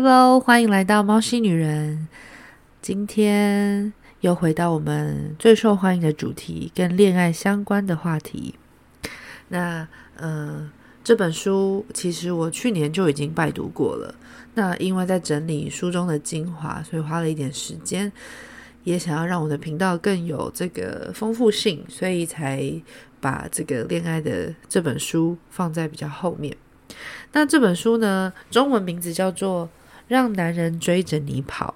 Hello，欢迎来到猫系女人。今天又回到我们最受欢迎的主题，跟恋爱相关的话题。那，呃，这本书其实我去年就已经拜读过了。那因为在整理书中的精华，所以花了一点时间，也想要让我的频道更有这个丰富性，所以才把这个恋爱的这本书放在比较后面。那这本书呢，中文名字叫做。让男人追着你跑。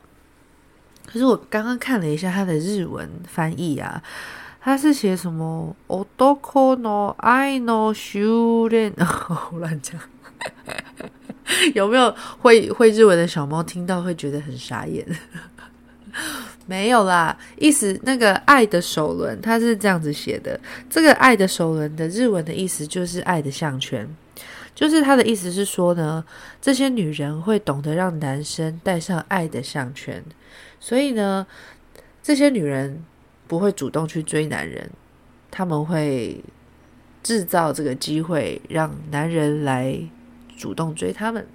可是我刚刚看了一下他的日文翻译啊，他是写什么“男の爱の修炼”，我乱讲。有没有会会日文的小猫听到会觉得很傻眼？没有啦，意思那个“爱的首轮”它是这样子写的。这个“爱的首轮”的日文的意思就是“爱的项圈”。就是他的意思是说呢，这些女人会懂得让男生戴上爱的项圈，所以呢，这些女人不会主动去追男人，他们会制造这个机会让男人来主动追他们。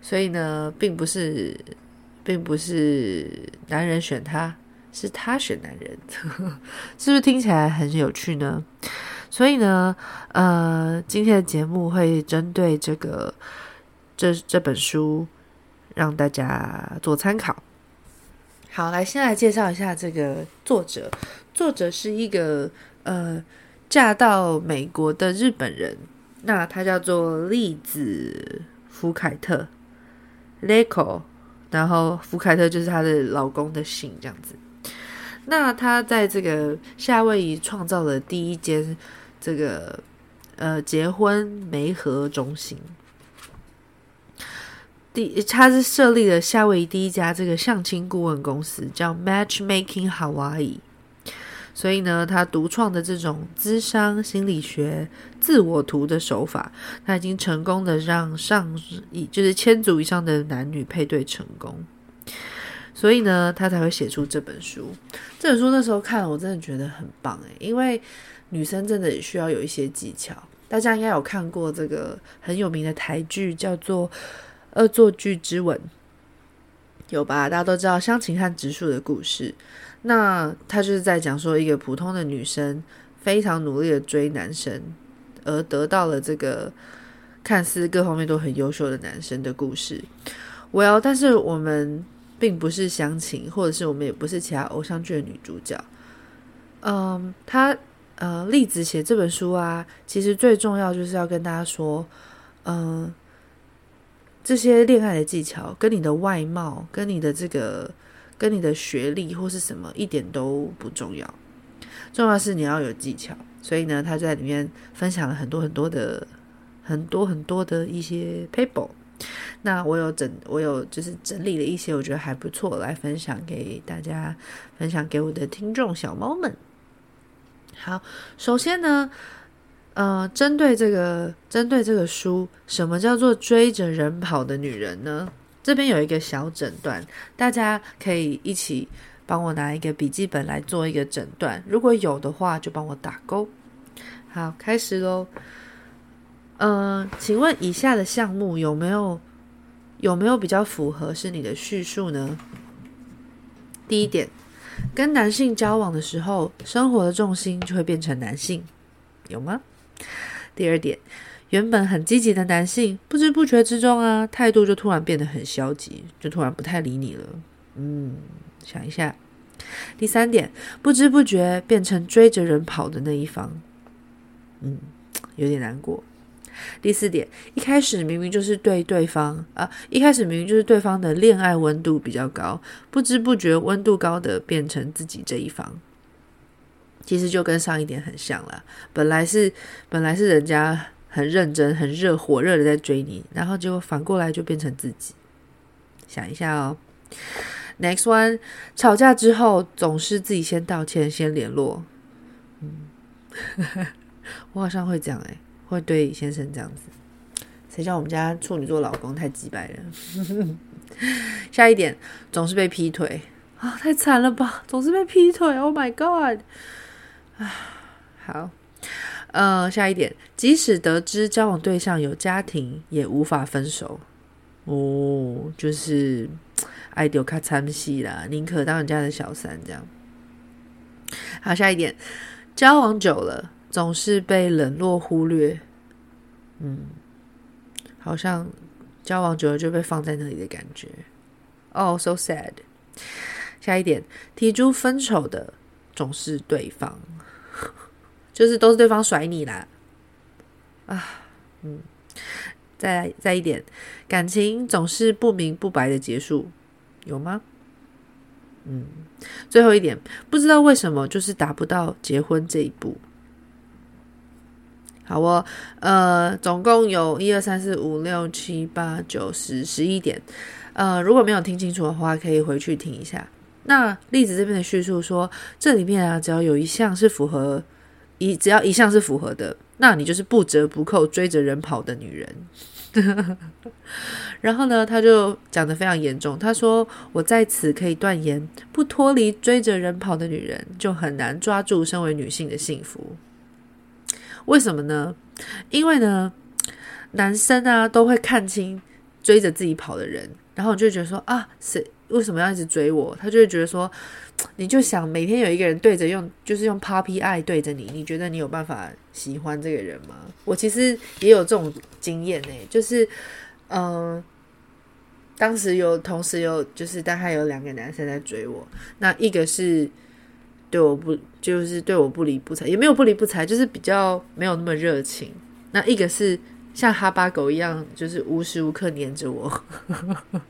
所以呢，并不是，并不是男人选她，是他选男人，是不是听起来很有趣呢？所以呢，呃，今天的节目会针对这个这这本书，让大家做参考。好，来先来介绍一下这个作者。作者是一个呃嫁到美国的日本人，那他叫做丽子福凯特，Leco，然后福凯特就是她的老公的姓，这样子。那他在这个夏威夷创造了第一间。这个呃，结婚媒合中心，第他是设立了夏威夷第一家这个相亲顾问公司，叫 Matchmaking Hawaii。所以呢，他独创的这种智商心理学自我图的手法，他已经成功的让上以就是千组以上的男女配对成功。所以呢，他才会写出这本书。这本书那时候看了，我真的觉得很棒诶，因为。女生真的也需要有一些技巧。大家应该有看过这个很有名的台剧，叫做《恶作剧之吻》，有吧？大家都知道湘琴和植树的故事。那他就是在讲说，一个普通的女生非常努力的追男生，而得到了这个看似各方面都很优秀的男生的故事。Well，但是我们并不是湘琴，或者是我们也不是其他偶像剧的女主角。嗯，她。呃，丽子写这本书啊，其实最重要就是要跟大家说，嗯、这些恋爱的技巧跟你的外貌、跟你的这个、跟你的学历或是什么一点都不重要，重要是你要有技巧。所以呢，他在里面分享了很多很多的、很多很多的一些 paper。那我有整，我有就是整理了一些我觉得还不错，来分享给大家，分享给我的听众小猫们。好，首先呢，呃，针对这个，针对这个书，什么叫做追着人跑的女人呢？这边有一个小诊断，大家可以一起帮我拿一个笔记本来做一个诊断，如果有的话，就帮我打勾。好，开始喽。呃，请问以下的项目有没有有没有比较符合是你的叙述呢？第一点。跟男性交往的时候，生活的重心就会变成男性，有吗？第二点，原本很积极的男性，不知不觉之中啊，态度就突然变得很消极，就突然不太理你了。嗯，想一下。第三点，不知不觉变成追着人跑的那一方，嗯，有点难过。第四点，一开始明明就是对对方啊，一开始明明就是对方的恋爱温度比较高，不知不觉温度高的变成自己这一方，其实就跟上一点很像了。本来是本来是人家很认真、很热、火热的在追你，然后结果反过来就变成自己。想一下哦，Next one，吵架之后总是自己先道歉、先联络。嗯，我好像会这样诶。会对先生这样子，谁叫我们家处女座老公太鸡掰了？下一点，总是被劈腿啊，太惨了吧！总是被劈腿，Oh my God！啊，好，呃，下一点，即使得知交往对象有家庭，也无法分手。哦，就是爱丢卡参戏啦，宁可当人家的小三这样。好，下一点，交往久了总是被冷落忽略，嗯，好像交往久了就被放在那里的感觉。哦，so sad。下一点，提出分手的总是对方，就是都是对方甩你啦。啊，嗯。再再一点，感情总是不明不白的结束，有吗？嗯，最后一点，不知道为什么就是达不到结婚这一步。好哦，呃，总共有一二三四五六七八九十十一点，呃，如果没有听清楚的话，可以回去听一下。那例子这边的叙述说，这里面啊，只要有一项是符合一，只要一项是符合的，那你就是不折不扣追着人跑的女人。然后呢，他就讲得非常严重。他说：“我在此可以断言，不脱离追着人跑的女人，就很难抓住身为女性的幸福。为什么呢？因为呢，男生啊都会看清追着自己跑的人，然后就觉得说啊，谁为什么要一直追我？他就会觉得说。”你就想每天有一个人对着用，就是用 puppy 爱对着你，你觉得你有办法喜欢这个人吗？我其实也有这种经验呢，就是，嗯、当时有同时有就是大概有两个男生在追我，那一个是对我不就是对我不理不睬，也没有不理不睬，就是比较没有那么热情。那一个是像哈巴狗一样，就是无时无刻黏着我。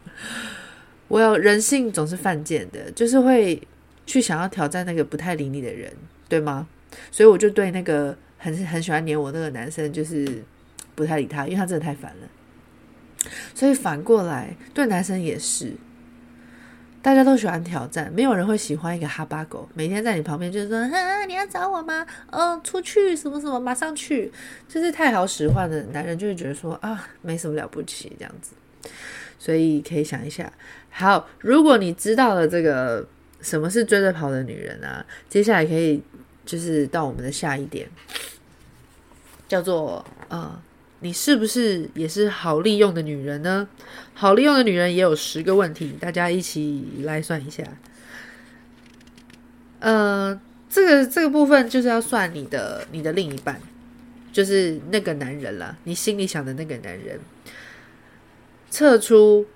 我有人性总是犯贱的，就是会。去想要挑战那个不太理你的人，对吗？所以我就对那个很很喜欢黏我那个男生，就是不太理他，因为他真的太烦了。所以反过来，对男生也是，大家都喜欢挑战，没有人会喜欢一个哈巴狗，每天在你旁边就是说：“啊，你要找我吗？哦，出去什么什么，马上去。”就是太好使唤的男人就会觉得说：“啊，没什么了不起这样子。”所以可以想一下，好，如果你知道了这个。什么是追着跑的女人啊？接下来可以就是到我们的下一点，叫做呃，你是不是也是好利用的女人呢？好利用的女人也有十个问题，大家一起来算一下。呃，这个这个部分就是要算你的你的另一半，就是那个男人啦，你心里想的那个男人，测出。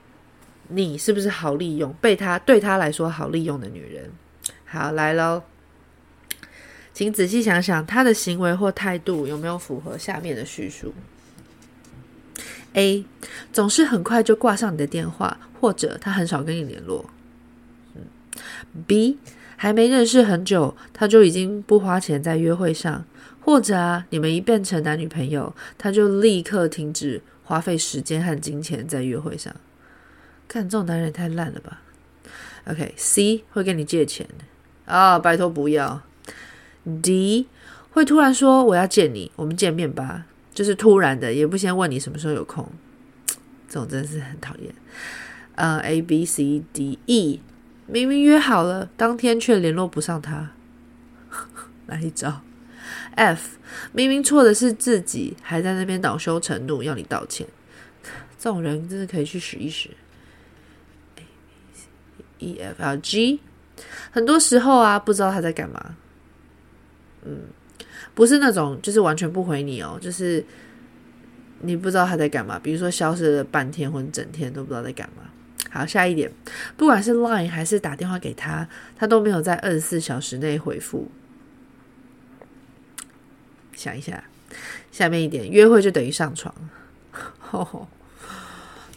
你是不是好利用？被他对他来说好利用的女人，好来喽，请仔细想想他的行为或态度有没有符合下面的叙述：A. 总是很快就挂上你的电话，或者他很少跟你联络。B. 还没认识很久，他就已经不花钱在约会上，或者啊，你们一变成男女朋友，他就立刻停止花费时间和金钱在约会上。看这种男人也太烂了吧！OK，C、会跟你借钱啊，拜托不要。D 会突然说我要见你，我们见面吧，就是突然的，也不先问你什么时候有空。这种真的是很讨厌。呃、，A B C D E，明明约好了，当天却联络不上他，哪一招。F 明明错的是自己，还在那边恼羞成怒要你道歉，这种人真的可以去试一使。E F L G，很多时候啊，不知道他在干嘛。嗯，不是那种就是完全不回你哦，就是你不知道他在干嘛。比如说消失了半天或者整天都不知道在干嘛。好，下一点，不管是 Line 还是打电话给他，他都没有在二十四小时内回复。想一下，下面一点，约会就等于上床。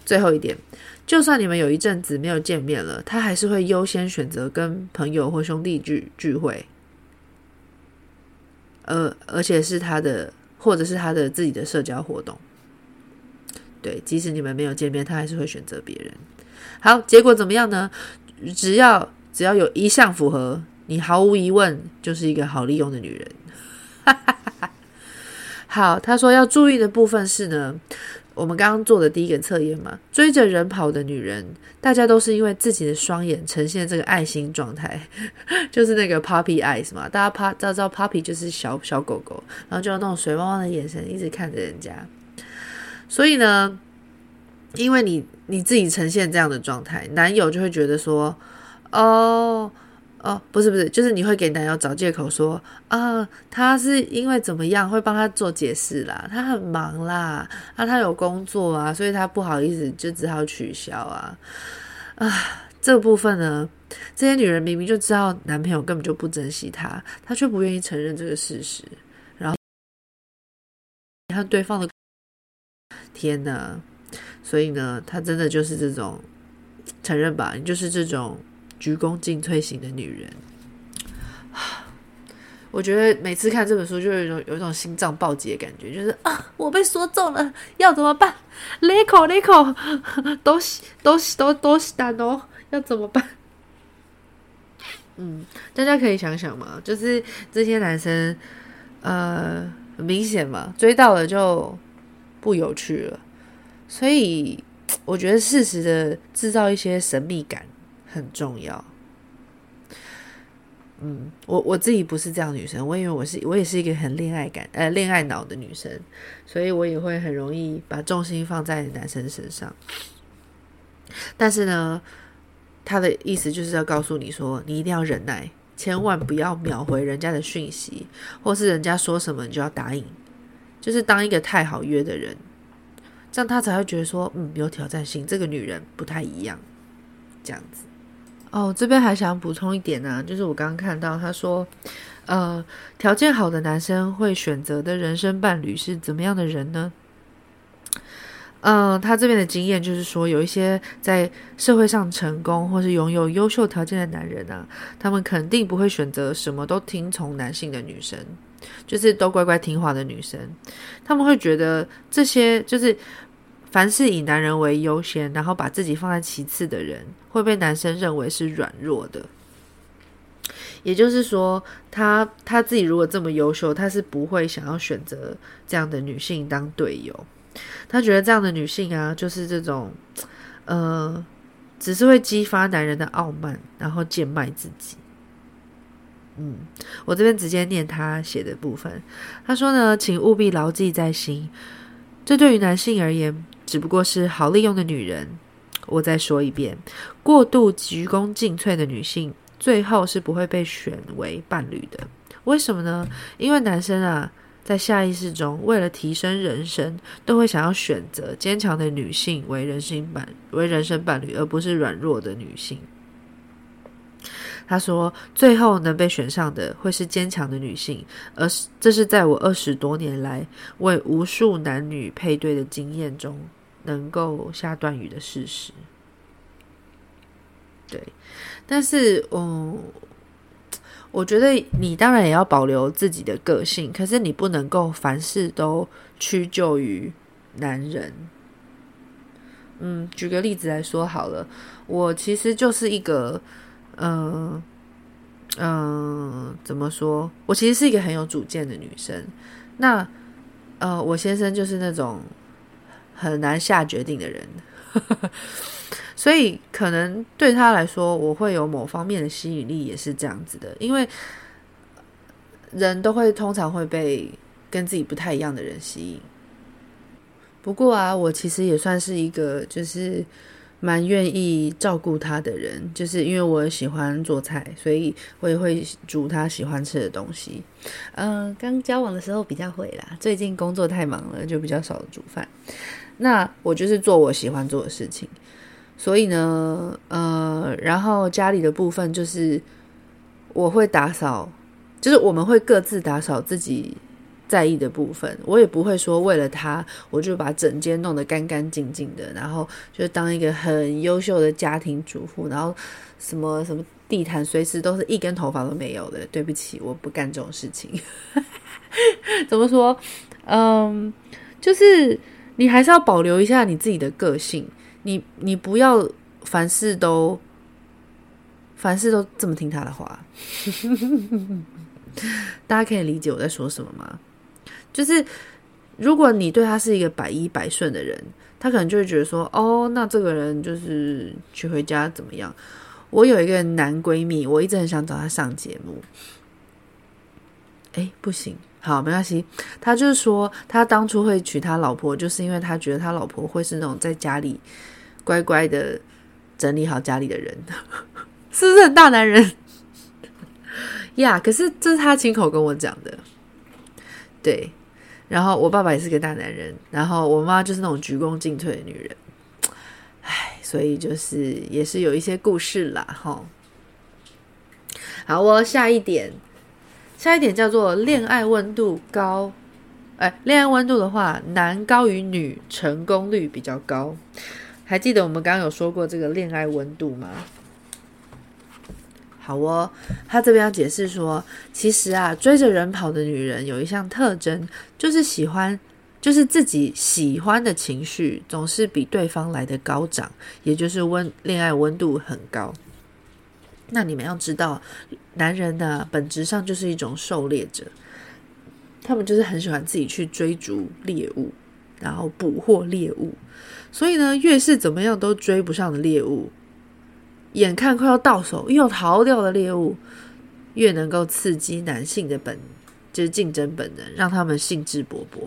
最后一点。就算你们有一阵子没有见面了，他还是会优先选择跟朋友或兄弟聚聚会，呃，而且是他的，或者是他的自己的社交活动。对，即使你们没有见面，他还是会选择别人。好，结果怎么样呢？只要只要有一项符合，你毫无疑问就是一个好利用的女人。好，他说要注意的部分是呢。我们刚刚做的第一个测验嘛，追着人跑的女人，大家都是因为自己的双眼呈现这个爱心状态，就是那个 puppy eyes 嘛。大家怕知道 puppy 就是小小狗狗，然后就用那种水汪汪的眼神一直看着人家。所以呢，因为你你自己呈现这样的状态，男友就会觉得说，哦。哦，不是不是，就是你会给男友找借口说啊，他是因为怎么样，会帮他做解释啦，他很忙啦，啊，他有工作啊，所以他不好意思，就只好取消啊。啊，这部分呢，这些女人明明就知道男朋友根本就不珍惜她，她却不愿意承认这个事实，然后你看对方的天呐，所以呢，她真的就是这种承认吧，你就是这种。鞠躬尽瘁型的女人，我觉得每次看这本书，就有一种有一种心脏暴击的感觉，就是啊，我被说中了，要怎么办？勒口勒口，都都都都是蛋哦，要怎么办？嗯，大家可以想想嘛，就是这些男生，呃，很明显嘛，追到了就不有趣了，所以我觉得适时的制造一些神秘感。很重要，嗯，我我自己不是这样女生，我以为我是我也是一个很恋爱感呃恋爱脑的女生，所以我也会很容易把重心放在男生身上。但是呢，他的意思就是要告诉你说，你一定要忍耐，千万不要秒回人家的讯息，或是人家说什么你就要答应，就是当一个太好约的人，这样他才会觉得说，嗯，有挑战性，这个女人不太一样，这样子。哦，这边还想补充一点呢、就是我刚刚看到他说，呃，条件好的男生会选择的人生伴侣是怎么样的人呢？嗯、呃，他这边的经验就是说，有一些在社会上成功或是拥有优秀条件的男人啊，他们肯定不会选择什么都听从男性的女生，就是都乖乖听话的女生，他们会觉得这些就是。凡是以男人为优先，然后把自己放在其次的人，会被男生认为是软弱的。也就是说，他他自己如果这么优秀，他是不会想要选择这样的女性当队友。他觉得这样的女性啊，就是这种，呃，只是会激发男人的傲慢，然后贱卖自己。嗯，我这边直接念他写的部分。他说呢，请务必牢记在心，这对于男性而言。只不过是好利用的女人。我再说一遍，过度鞠躬尽瘁的女性，最后是不会被选为伴侣的。为什么呢？因为男生啊，在下意识中，为了提升人生，都会想要选择坚强的女性为人生伴为人生伴侣，而不是软弱的女性。他说，最后能被选上的会是坚强的女性，而是这是在我二十多年来为无数男女配对的经验中。能够下断语的事实，对，但是，嗯，我觉得你当然也要保留自己的个性，可是你不能够凡事都屈就于男人。嗯，举个例子来说好了，我其实就是一个，嗯嗯，怎么说？我其实是一个很有主见的女生。那，呃，我先生就是那种。很难下决定的人，所以可能对他来说，我会有某方面的吸引力，也是这样子的。因为人都会通常会被跟自己不太一样的人吸引。不过啊，我其实也算是一个就是蛮愿意照顾他的人，就是因为我喜欢做菜，所以我也会煮他喜欢吃的东西。嗯，刚交往的时候比较会啦，最近工作太忙了，就比较少煮饭。那我就是做我喜欢做的事情，所以呢，呃，然后家里的部分就是我会打扫，就是我们会各自打扫自己在意的部分。我也不会说为了他，我就把整间弄得干干净净的，然后就当一个很优秀的家庭主妇，然后什么什么地毯随时都是一根头发都没有的。对不起，我不干这种事情。怎么说？嗯，就是。你还是要保留一下你自己的个性，你你不要凡事都凡事都这么听他的话。大家可以理解我在说什么吗？就是如果你对他是一个百依百顺的人，他可能就会觉得说，哦，那这个人就是娶回家怎么样？我有一个男闺蜜，我一直很想找他上节目。哎，不行，好，没关系。他就是说，他当初会娶他老婆，就是因为他觉得他老婆会是那种在家里乖乖的整理好家里的人，是不是很大男人呀可是这是他亲口跟我讲的。对，然后我爸爸也是个大男人，然后我妈就是那种鞠躬尽瘁的女人。唉，所以就是也是有一些故事啦，哈。好，我下一点。下一点叫做恋爱温度高，哎，恋爱温度的话，男高于女，成功率比较高。还记得我们刚刚有说过这个恋爱温度吗？好哦，他这边要解释说，其实啊，追着人跑的女人有一项特征，就是喜欢，就是自己喜欢的情绪总是比对方来的高涨，也就是温恋爱温度很高。那你们要知道，男人呢，本质上就是一种狩猎者，他们就是很喜欢自己去追逐猎物，然后捕获猎物。所以呢，越是怎么样都追不上的猎物，眼看快要到手又逃掉的猎物，越能够刺激男性的本，就是竞争本能，让他们兴致勃勃。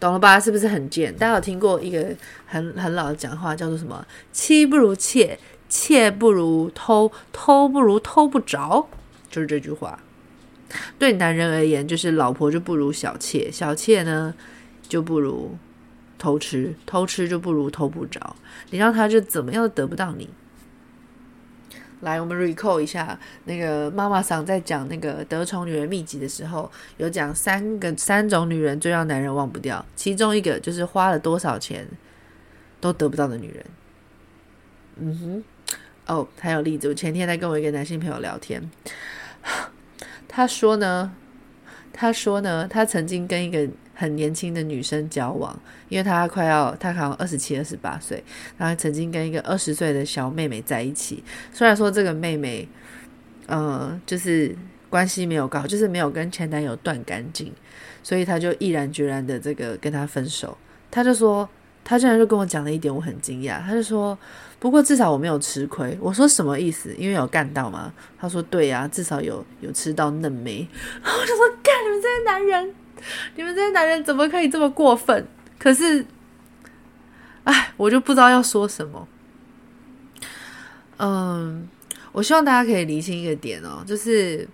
懂了吧？是不是很贱？大家有听过一个很很老的讲话，叫做什么？妻不如妾。妾不如偷，偷不如偷不着，就是这句话。对男人而言，就是老婆就不如小妾，小妾呢就不如偷吃，偷吃就不如偷不着。你让他就怎么样都得不到你。来，我们 recall 一下，那个妈妈桑在讲那个得宠女人秘籍的时候，有讲三个三种女人最让男人忘不掉，其中一个就是花了多少钱都得不到的女人。嗯哼。哦，还有例子。我前天在跟我一个男性朋友聊天，他说呢，他说呢，他曾经跟一个很年轻的女生交往，因为他快要，他好像二十七、二十八岁，然后曾经跟一个二十岁的小妹妹在一起。虽然说这个妹妹，呃，就是关系没有搞，就是没有跟前男友断干净，所以他就毅然决然的这个跟他分手。他就说。他竟然就跟我讲了一点，我很惊讶。他就说：“不过至少我没有吃亏。”我说：“什么意思？因为有干到吗？”他说：“对呀，至少有有吃到嫩梅。”然后我就说：“干，你们这些男人，你们这些男人怎么可以这么过分？”可是，哎，我就不知道要说什么。嗯，我希望大家可以理清一个点哦，就是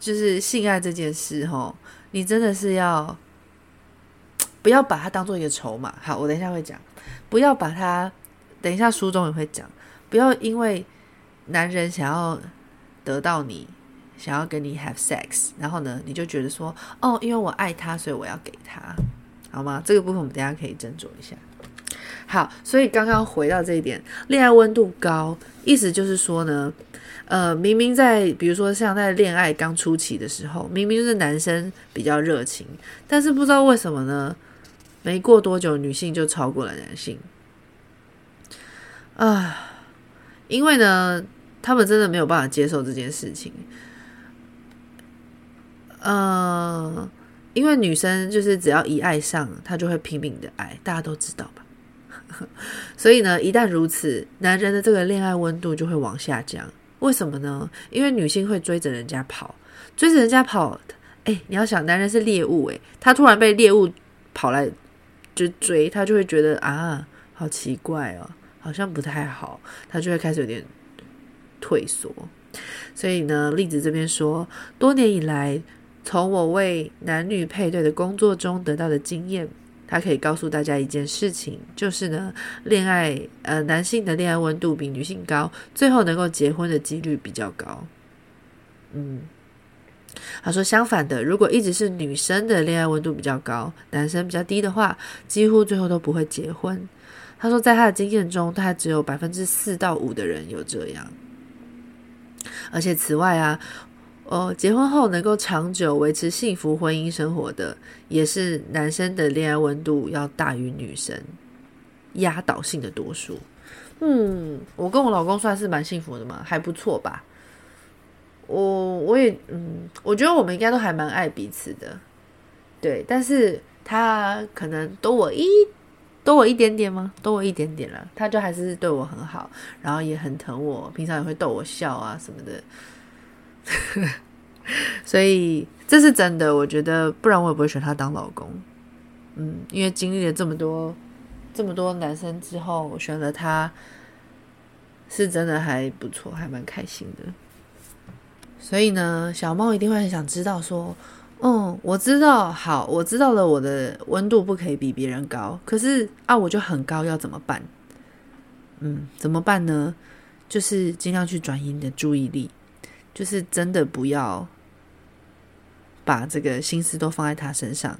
就是性爱这件事，哦，你真的是要。不要把它当做一个筹码。好，我等一下会讲。不要把它，等一下书中也会讲。不要因为男人想要得到你，想要跟你 have sex，然后呢，你就觉得说，哦，因为我爱他，所以我要给他，好吗？这个部分我们等一下可以斟酌一下。好，所以刚刚回到这一点，恋爱温度高，意思就是说呢，呃，明明在，比如说像在恋爱刚初期的时候，明明就是男生比较热情，但是不知道为什么呢？没过多久，女性就超过了男性啊！因为呢，他们真的没有办法接受这件事情。嗯，因为女生就是只要一爱上，她就会拼命的爱，大家都知道吧？所以呢，一旦如此，男人的这个恋爱温度就会往下降。为什么呢？因为女性会追着人家跑，追着人家跑。哎，你要想，男人是猎物，哎，他突然被猎物跑来。就追他，就会觉得啊，好奇怪哦，好像不太好，他就会开始有点退缩。所以呢，例子这边说，多年以来，从我为男女配对的工作中得到的经验，他可以告诉大家一件事情，就是呢，恋爱呃，男性的恋爱温度比女性高，最后能够结婚的几率比较高。嗯。他说：“相反的，如果一直是女生的恋爱温度比较高，男生比较低的话，几乎最后都不会结婚。”他说，在他的经验中，大概只有百分之四到五的人有这样。而且此外啊，哦，结婚后能够长久维持幸福婚姻生活的，也是男生的恋爱温度要大于女生，压倒性的多数。嗯，我跟我老公算是蛮幸福的嘛，还不错吧。我我也嗯，我觉得我们应该都还蛮爱彼此的，对。但是他可能多我一多我一点点吗？多我一点点了，他就还是对我很好，然后也很疼我，平常也会逗我笑啊什么的。所以这是真的，我觉得不然我也不会选他当老公。嗯，因为经历了这么多这么多男生之后，我选了他，是真的还不错，还蛮开心的。所以呢，小猫一定会很想知道说，嗯，我知道，好，我知道了，我的温度不可以比别人高，可是啊，我就很高，要怎么办？嗯，怎么办呢？就是尽量去转移你的注意力，就是真的不要把这个心思都放在他身上，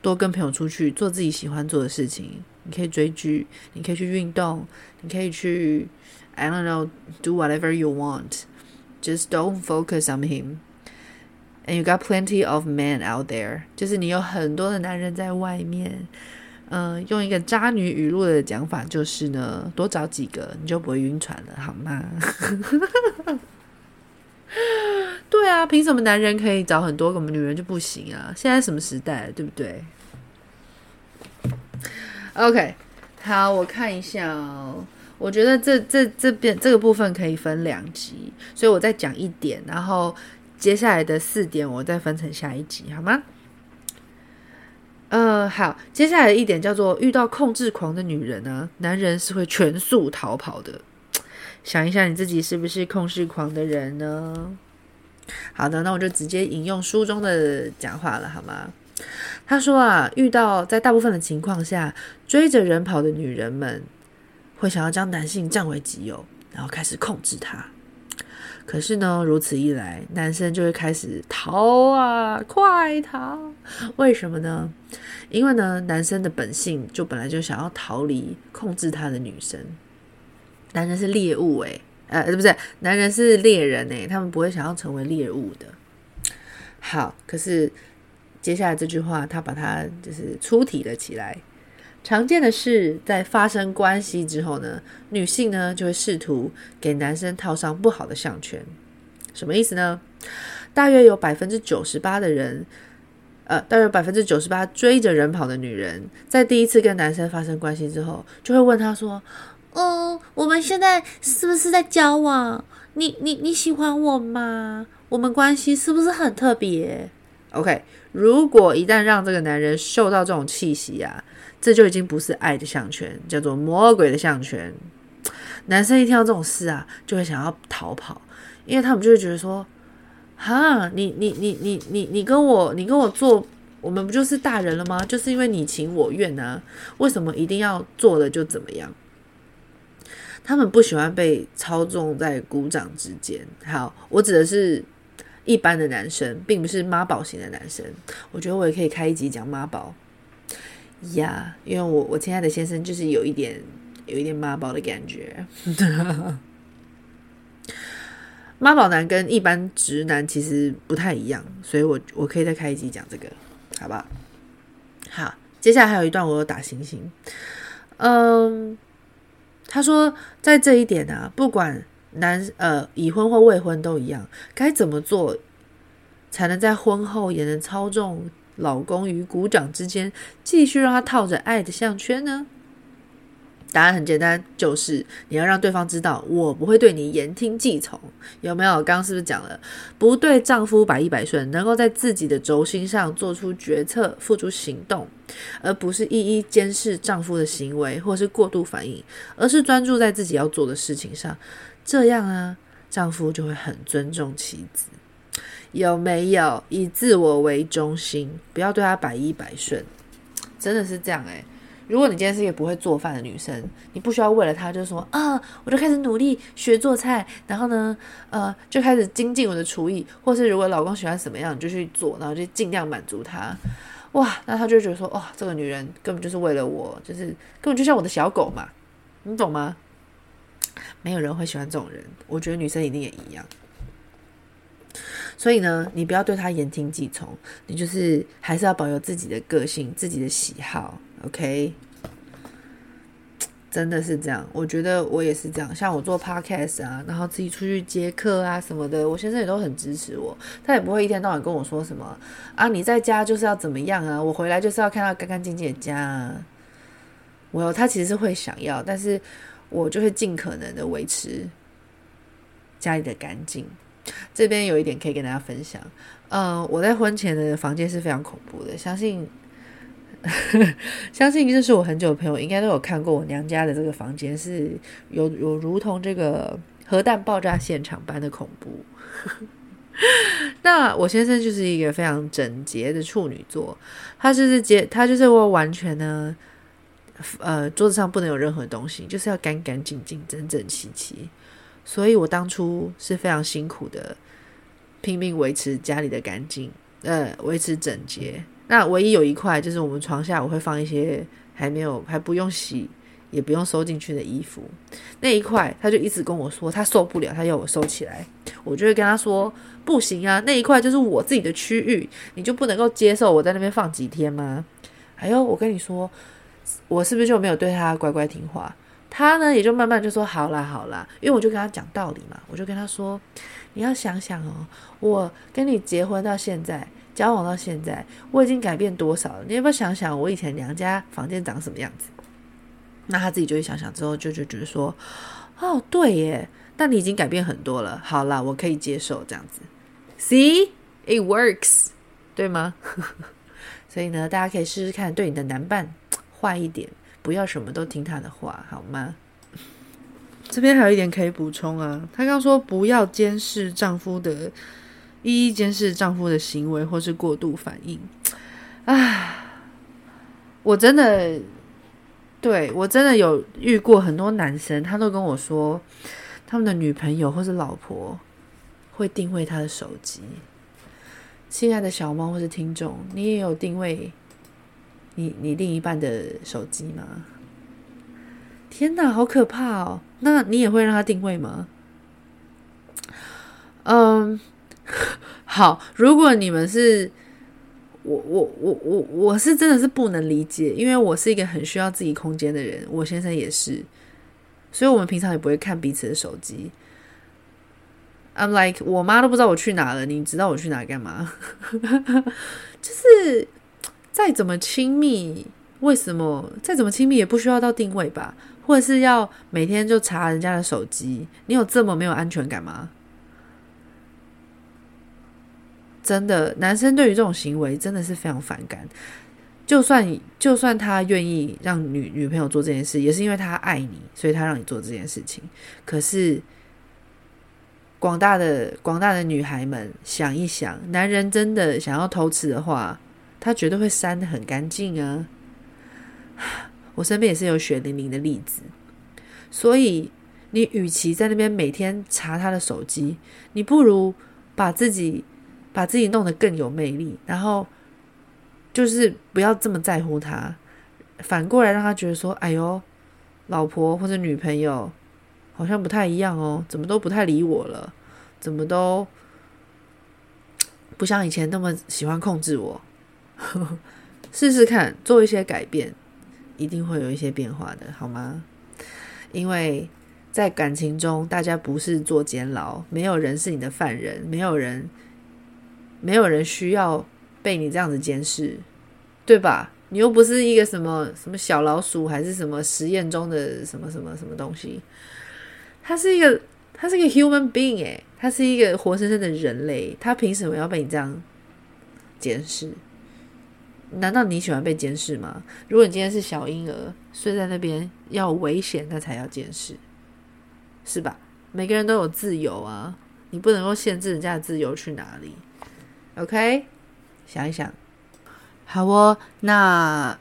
多跟朋友出去做自己喜欢做的事情。你可以追剧，你可以去运动，你可以去，I don't know, do whatever you want. Just don't focus on him. And you got plenty of men out there. 就是你有很多的男人在外面。嗯、用一个渣女语录的讲法就是呢，多找几个你就不会晕船了，好吗？对啊，凭什么男人可以找很多个，我们女人就不行啊？现在什么时代，对不对？OK，好，我看一下哦。我觉得这这这边这个部分可以分两集，所以我再讲一点，然后接下来的四点我再分成下一集，好吗？呃，好，接下来一点叫做遇到控制狂的女人呢，男人是会全速逃跑的。想一下你自己是不是控制狂的人呢？好的，那我就直接引用书中的讲话了，好吗？他说啊，遇到在大部分的情况下追着人跑的女人们，会想要将男性占为己有，然后开始控制他。可是呢，如此一来，男生就会开始逃啊，快逃！为什么呢？因为呢，男生的本性就本来就想要逃离控制他的女生。男人是猎物诶，呃，不是，男人是猎人诶，他们不会想要成为猎物的。好，可是接下来这句话，他把它就是出题了起来。常见的是，在发生关系之后呢，女性呢就会试图给男生套上不好的项圈。什么意思呢？大约有百分之九十八的人，呃，大约百分之九十八追着人跑的女人，在第一次跟男生发生关系之后，就会问他说：“嗯，我们现在是不是在交往？你你你喜欢我吗？我们关系是不是很特别？”OK，如果一旦让这个男人嗅到这种气息啊。这就已经不是爱的项圈，叫做魔鬼的项圈。男生一听到这种事啊，就会想要逃跑，因为他们就会觉得说：“哈，你你你你你你跟我你跟我做，我们不就是大人了吗？就是因为你情我愿啊，为什么一定要做了就怎么样？”他们不喜欢被操纵在鼓掌之间。好，我指的是一般的男生，并不是妈宝型的男生。我觉得我也可以开一集讲妈宝。呀因为我我亲爱的先生就是有一点有一点妈宝的感觉，妈宝男跟一般直男其实不太一样，所以我我可以再开一集讲这个，好不好？好，接下来还有一段我有打星星，嗯，他说在这一点啊，不管男呃已婚或未婚都一样，该怎么做才能在婚后也能操纵老公与鼓掌之间，继续让他套着爱的项圈呢？答案很简单，就是你要让对方知道，我不会对你言听计从。有没有？刚刚是不是讲了，不对丈夫百依百顺，能够在自己的轴心上做出决策、付出行动，而不是一一监视丈夫的行为或是过度反应，而是专注在自己要做的事情上。这样啊，丈夫就会很尊重妻子。有没有？以自我为中心，不要对他百依百顺，真的是这样诶、如果你今天是一个不会做饭的女生，你不需要为了他就说啊，我就开始努力学做菜，然后呢，呃，就开始精进我的厨艺，或是如果老公喜欢什么样，你就去做，然后就尽量满足他。哇，那他就觉得说，哇、哦，这个女人根本就是为了我，就是根本就像我的小狗嘛，你懂吗？没有人会喜欢这种人，我觉得女生一定也一样。所以呢，你不要对他言听计从，你就是还是要保有自己的个性、自己的喜好，OK？真的是这样，我觉得我也是这样。像我做 Podcast 啊，然后自己出去接客啊什么的，我先生也都很支持我，他也不会一天到晚跟我说什么啊，你在家就是要怎么样啊，我回来就是要看到干干净净的家啊。我，他其实是会想要，但是我就会尽可能的维持家里的干净。这边有一点可以跟大家分享。嗯、呃，我在婚前的房间是非常恐怖的，相信 相信认识我很久的朋友应该都有看过我娘家的这个房间，是有有如同这个核弹爆炸现场般的恐怖。那我先生就是一个非常整洁的处女座，他就是洁，他就是会完全呢，呃，桌子上不能有任何东西，就是要干干净净、整整齐齐。所以我当初是非常辛苦的，拼命维持家里的干净，呃，维持整洁。那唯一有一块就是我们床下我会放一些还没有、还不用洗。也不用收进去的衣服，那一块他就一直跟我说他受不了，他要我收起来。我就会跟他说不行啊，那一块就是我自己的区域，你就不能够接受我在那边放几天吗？哎呦，我跟你说，我是不是就没有对他乖乖听话？他呢也就慢慢就说好啦好啦，因为我就跟他讲道理嘛，我就跟他说你要想想哦，我跟你结婚到现在，交往到现在，我已经改变多少了？你要不要想想我以前娘家房间长什么样子？那他自己就会想想之后，就就觉得说，哦，对耶，那你已经改变很多了。好啦，我可以接受这样子。See, it works，对吗？所以呢，大家可以试试看，对你的男伴坏一点，不要什么都听他的话，好吗？这边还有一点可以补充啊，他刚说不要监视丈夫的，一一监视丈夫的行为或是过度反应。啊，我真的。对，我真的有遇过很多男生，他都跟我说，他们的女朋友或是老婆会定位他的手机。亲爱的小猫或是听众，你也有定位你你另一半的手机吗？天哪，好可怕哦！那你也会让他定位吗？嗯，好，如果你们是。我我我我我是真的是不能理解，因为我是一个很需要自己空间的人，我先生也是，所以我们平常也不会看彼此的手机。I'm like，我妈都不知道我去哪了，你知道我去哪干嘛？就是再怎么亲密，为什么再怎么亲密也不需要到定位吧？或者是要每天就查人家的手机？你有这么没有安全感吗？真的，男生对于这种行为真的是非常反感。就算就算他愿意让女女朋友做这件事，也是因为他爱你，所以他让你做这件事情。可是广大的广大的女孩们想一想，男人真的想要偷吃的话，他绝对会删得很干净啊！我身边也是有血淋淋的例子，所以你与其在那边每天查他的手机，你不如把自己。把自己弄得更有魅力，然后就是不要这么在乎他，反过来让他觉得说：“哎呦，老婆或者女朋友好像不太一样哦，怎么都不太理我了，怎么都不像以前那么喜欢控制我。” 试试看，做一些改变，一定会有一些变化的，好吗？因为在感情中，大家不是坐监牢，没有人是你的犯人，没有人。没有人需要被你这样子监视，对吧？你又不是一个什么什么小老鼠，还是什么实验中的什么什么什么东西？他是一个，他是一个 human being，诶，他是一个活生生的人类，他凭什么要被你这样监视？难道你喜欢被监视吗？如果你今天是小婴儿睡在那边要危险，那才要监视，是吧？每个人都有自由啊，你不能够限制人家的自由去哪里？OK，想一想，好哦。那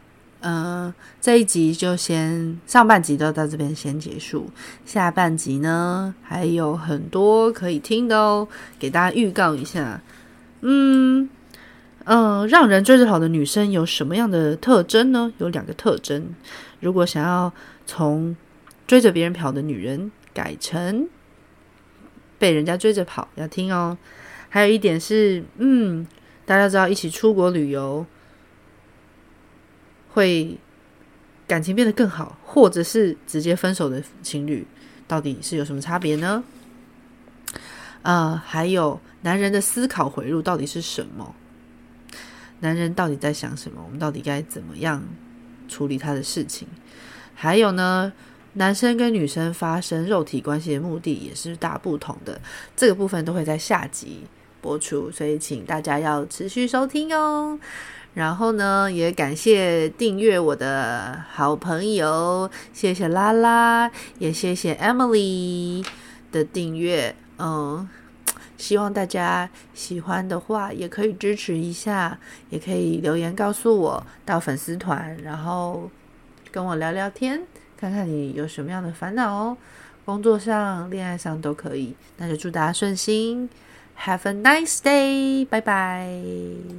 嗯、这一集就先上半集都到这边先结束，下半集呢还有很多可以听的哦，给大家预告一下。嗯、呃，让人追着跑的女生有什么样的特征呢？有两个特征。如果想要从追着别人跑的女人改成被人家追着跑，要听哦。还有一点是，嗯，大家知道一起出国旅游会感情变得更好，或者是直接分手的情侣，到底是有什么差别呢？呃，还有男人的思考回路到底是什么？男人到底在想什么？我们到底该怎么样处理他的事情？还有呢，男生跟女生发生肉体关系的目的也是大不同的，这个部分都会在下集播出，所以请大家要持续收听哦。然后呢，也感谢订阅我的好朋友，谢谢拉拉，也谢谢 Emily 的订阅。嗯，希望大家喜欢的话，也可以支持一下，也可以留言告诉我，到粉丝团，然后跟我聊聊天。看看你有什么样的烦恼哦，工作上、恋爱上都可以。那就祝大家顺心，Have a nice day，拜拜。